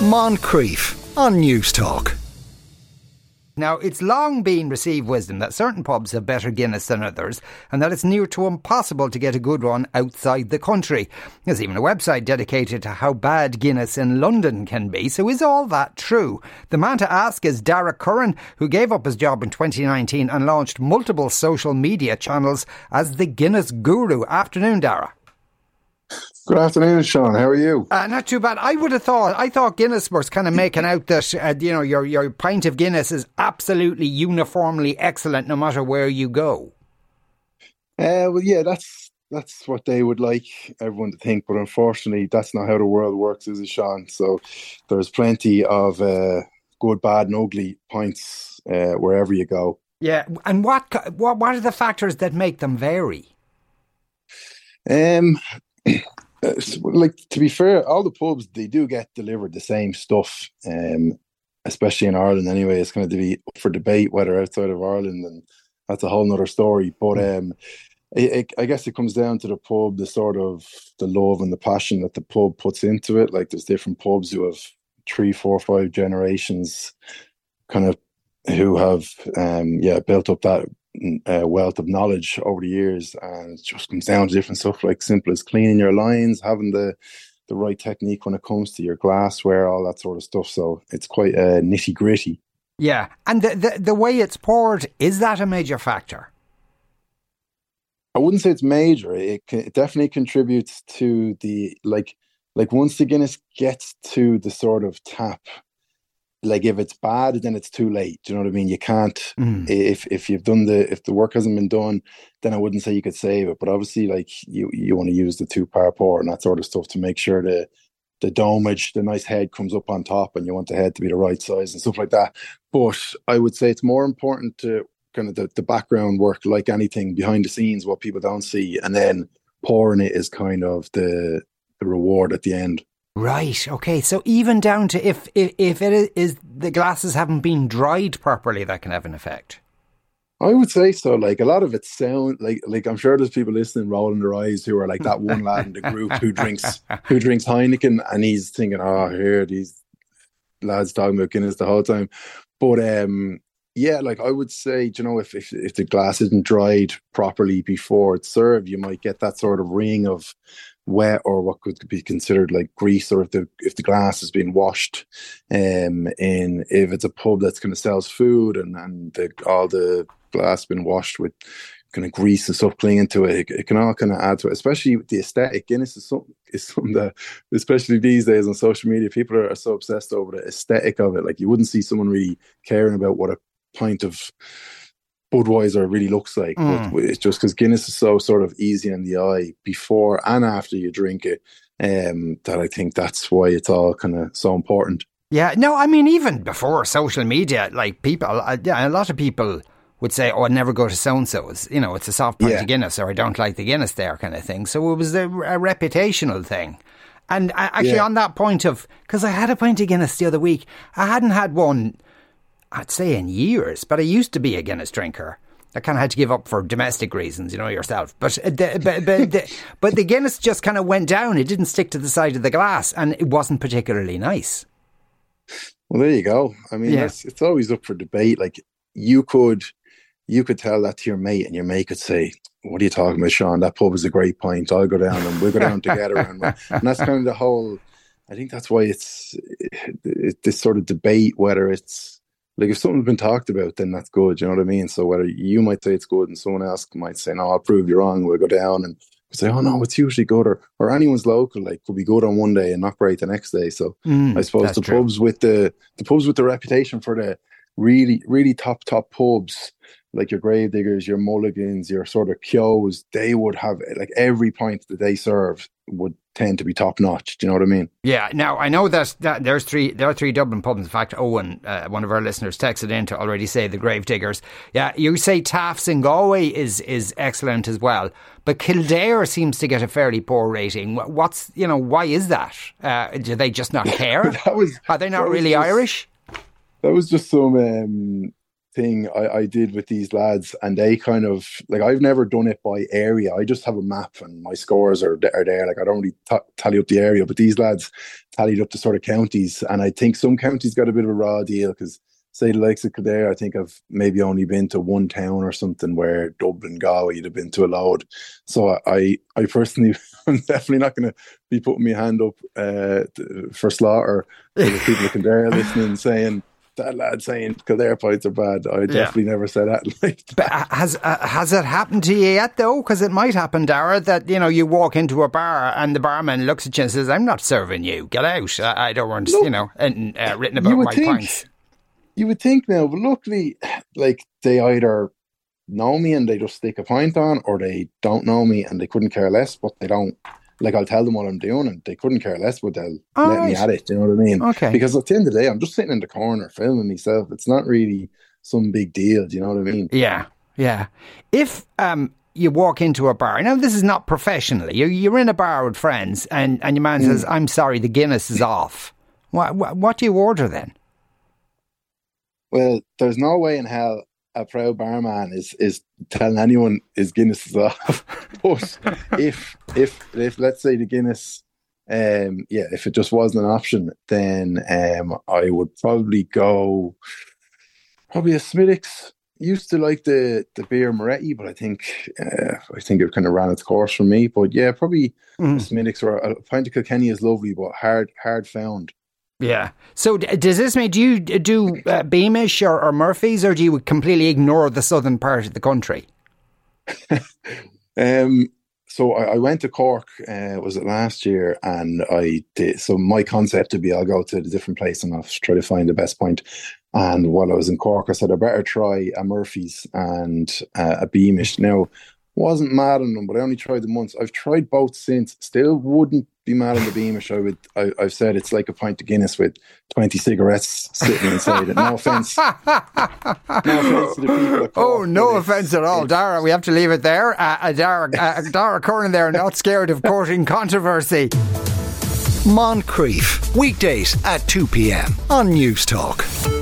Moncrieff on Newstalk. Now, it's long been received wisdom that certain pubs have better Guinness than others, and that it's near to impossible to get a good one outside the country. There's even a website dedicated to how bad Guinness in London can be, so is all that true? The man to ask is Darragh Curran, who gave up his job in 2019 and launched multiple social media channels as the Guinness guru. Afternoon, Darragh. Good afternoon, Sean. How are you? Uh, not too bad. I would have thought. I thought Guinness was kind of making out that uh, you know your your pint of Guinness is absolutely uniformly excellent, no matter where you go. Uh, well, yeah, that's that's what they would like everyone to think, but unfortunately, that's not how the world works, is it, Sean? So there's plenty of uh, good, bad, and ugly pints uh, wherever you go. Yeah, and what what what are the factors that make them vary? Um, like to be fair, all the pubs they do get delivered the same stuff. Um, especially in Ireland anyway, it's going to be up for debate whether outside of Ireland, and that's a whole nother story. But hmm. um, it, it, I guess it comes down to the pub, the sort of the love and the passion that the pub puts into it. Like there's different pubs who have three, four, five generations, kind of who have um, yeah built up that uh, wealth of knowledge over the years, and it just comes down to different stuff like simple as cleaning your lines, having the the right technique when it comes to your glassware, all that sort of stuff. So it's quite uh, nitty gritty. Yeah, and the, the the way it's poured is that a major factor? I wouldn't say it's major. It, it definitely contributes to the like like once the Guinness gets to the sort of tap like if it's bad, then it's too late. Do you know what I mean? You can't mm. if if you've done the if the work hasn't been done, then I wouldn't say you could save it. But obviously, like you you want to use the two par pour and that sort of stuff to make sure the the domage, the nice head comes up on top, and you want the head to be the right size and stuff like that. But I would say it's more important to kind of the, the background work, like anything behind the scenes, what people don't see, and then pouring it is kind of the the reward at the end. Right. Okay. So even down to if if, if it is the glasses haven't been dried properly, that can have an effect. I would say so. Like a lot of it sound like like I'm sure there's people listening rolling their eyes who are like that one lad in the group who drinks who drinks Heineken and he's thinking, oh, here these lads talking about Guinness the whole time. But um, yeah, like I would say, you know, if, if if the glass isn't dried properly before it's served, you might get that sort of ring of wet or what could be considered like grease or if the if the glass has been washed um in if it's a pub that's kind of sells food and and the, all the glass been washed with kind of grease and stuff clinging to it, it, it can all kind of add to it, especially the aesthetic. Guinness is something, is something that, especially these days on social media, people are, are so obsessed over the aesthetic of it. Like you wouldn't see someone really caring about what a pint of Budweiser really looks like. Mm. But it's just because Guinness is so sort of easy in the eye before and after you drink it, um, that I think that's why it's all kind of so important. Yeah, no, I mean even before social media, like people, uh, yeah, a lot of people would say, "Oh, I'd never go to so and so's." You know, it's a soft pint yeah. of Guinness, or I don't like the Guinness there, kind of thing. So it was a, a reputational thing. And I, actually, yeah. on that point of, because I had a pint of Guinness the other week, I hadn't had one I'd say in years, but I used to be a Guinness drinker. I kind of had to give up for domestic reasons, you know yourself. But uh, the, but, but, the, but the Guinness just kind of went down. It didn't stick to the side of the glass, and it wasn't particularly nice. Well, there you go. I mean, yeah. it's always up for debate. Like you could, you could tell that to your mate, and your mate could say, "What are you talking about, Sean? That pub is a great pint. I'll go down, and we'll go down together." And, and that's kind of the whole. I think that's why it's it, it, this sort of debate whether it's like if something's been talked about, then that's good. You know what I mean? So whether you might say it's good and someone else might say, no, I'll prove you wrong. We'll go down and say, oh no, it's usually good. Or, or anyone's local, like could be good on one day and not great the next day. So mm, I suppose the true. pubs with the, the pubs with the reputation for the really, really top, top pubs, like your Gravediggers, your Mulligans, your sort of Kehoes, they would have like every point that they serve would tend to be top notch. Do you know what I mean? Yeah. Now I know that, that there's three there are three Dublin pubs. In fact, Owen, uh, one of our listeners, texted in to already say the Gravediggers. Yeah, you say Taaffes in Galway is is excellent as well, but Kildare seems to get a fairly poor rating. What's you know why is that? Uh, do they just not care? that was are they not really Irish? That was just some. Um, thing I, I, did with these lads, and they kind of like I've never done it by area. I just have a map, and my scores are, are there. Like I don't really t- tally up the area, but these lads tallied up the sort of counties, and I think some counties got a bit of a raw deal because say the likes of Kildare, I think I've maybe only been to one town or something where Dublin, Galway, you'd have been to a load. So I, I personally, I'm definitely not going to be putting my hand up uh, for slaughter for the people of Kildare listening, saying that lad saying Kildare pints are bad. I definitely yeah. never said that like that. But uh, has uh, has it happened to you yet though? Because it might happen, Darragh, that you know you walk into a bar and the barman looks at you and says, "I'm not serving you. Get out. I, I don't want Look, you know." And uh, written about my think, pints. You would think now, but luckily, like they either know me and they just stick a pint on, or they don't know me and they couldn't care less, but they don't like I'll tell them what I'm doing and they couldn't care less, but they'll All let right. me at it. You know what I mean? Okay. Because at the end of the day, I'm just sitting in the corner filming myself. It's not really some big deal. Do you know what I mean? Yeah, yeah. If um you walk into a bar. Now, this is not professionally. You're, you're in a bar with friends, and, and your man mm. says, "I'm sorry, the Guinness is off." What, what, what do you order then? Well, there's no way in hell a proud barman is is telling anyone his Guinness is off. but if if if let's say the Guinness um yeah, if it just wasn't an option, then um I would probably go probably a Smithwick's. Used to like the the Birra Moretti, but I think uh, I think it kind of ran its course for me. But yeah, probably mm. Smithwick's or a pint of Kilkenny is lovely, but hard hard found. Yeah. So does this mean do you do uh, Beamish or, or Murphy's, or do you completely ignore the southern part of the country? um. So I, I, went to Cork. Uh, was it last year? And I did. So my concept would be I'll go to a different place and I'll try to find the best point. And while I was in Cork, I said I better try a Murphy's and uh, a Beamish. Now wasn't mad on them, but I only tried them once. I've tried both since. Still wouldn't be mad on the Beamish. I would. I, have said it's like a pint of Guinness with twenty cigarettes sitting inside it. No offense. no offense to the people. oh, no offense at all, Darragh. We have to leave it there. Uh, uh, Darragh, uh, Darragh Curran there, not scared of courting controversy. Moncrieff weekdays at two p.m. on Newstalk.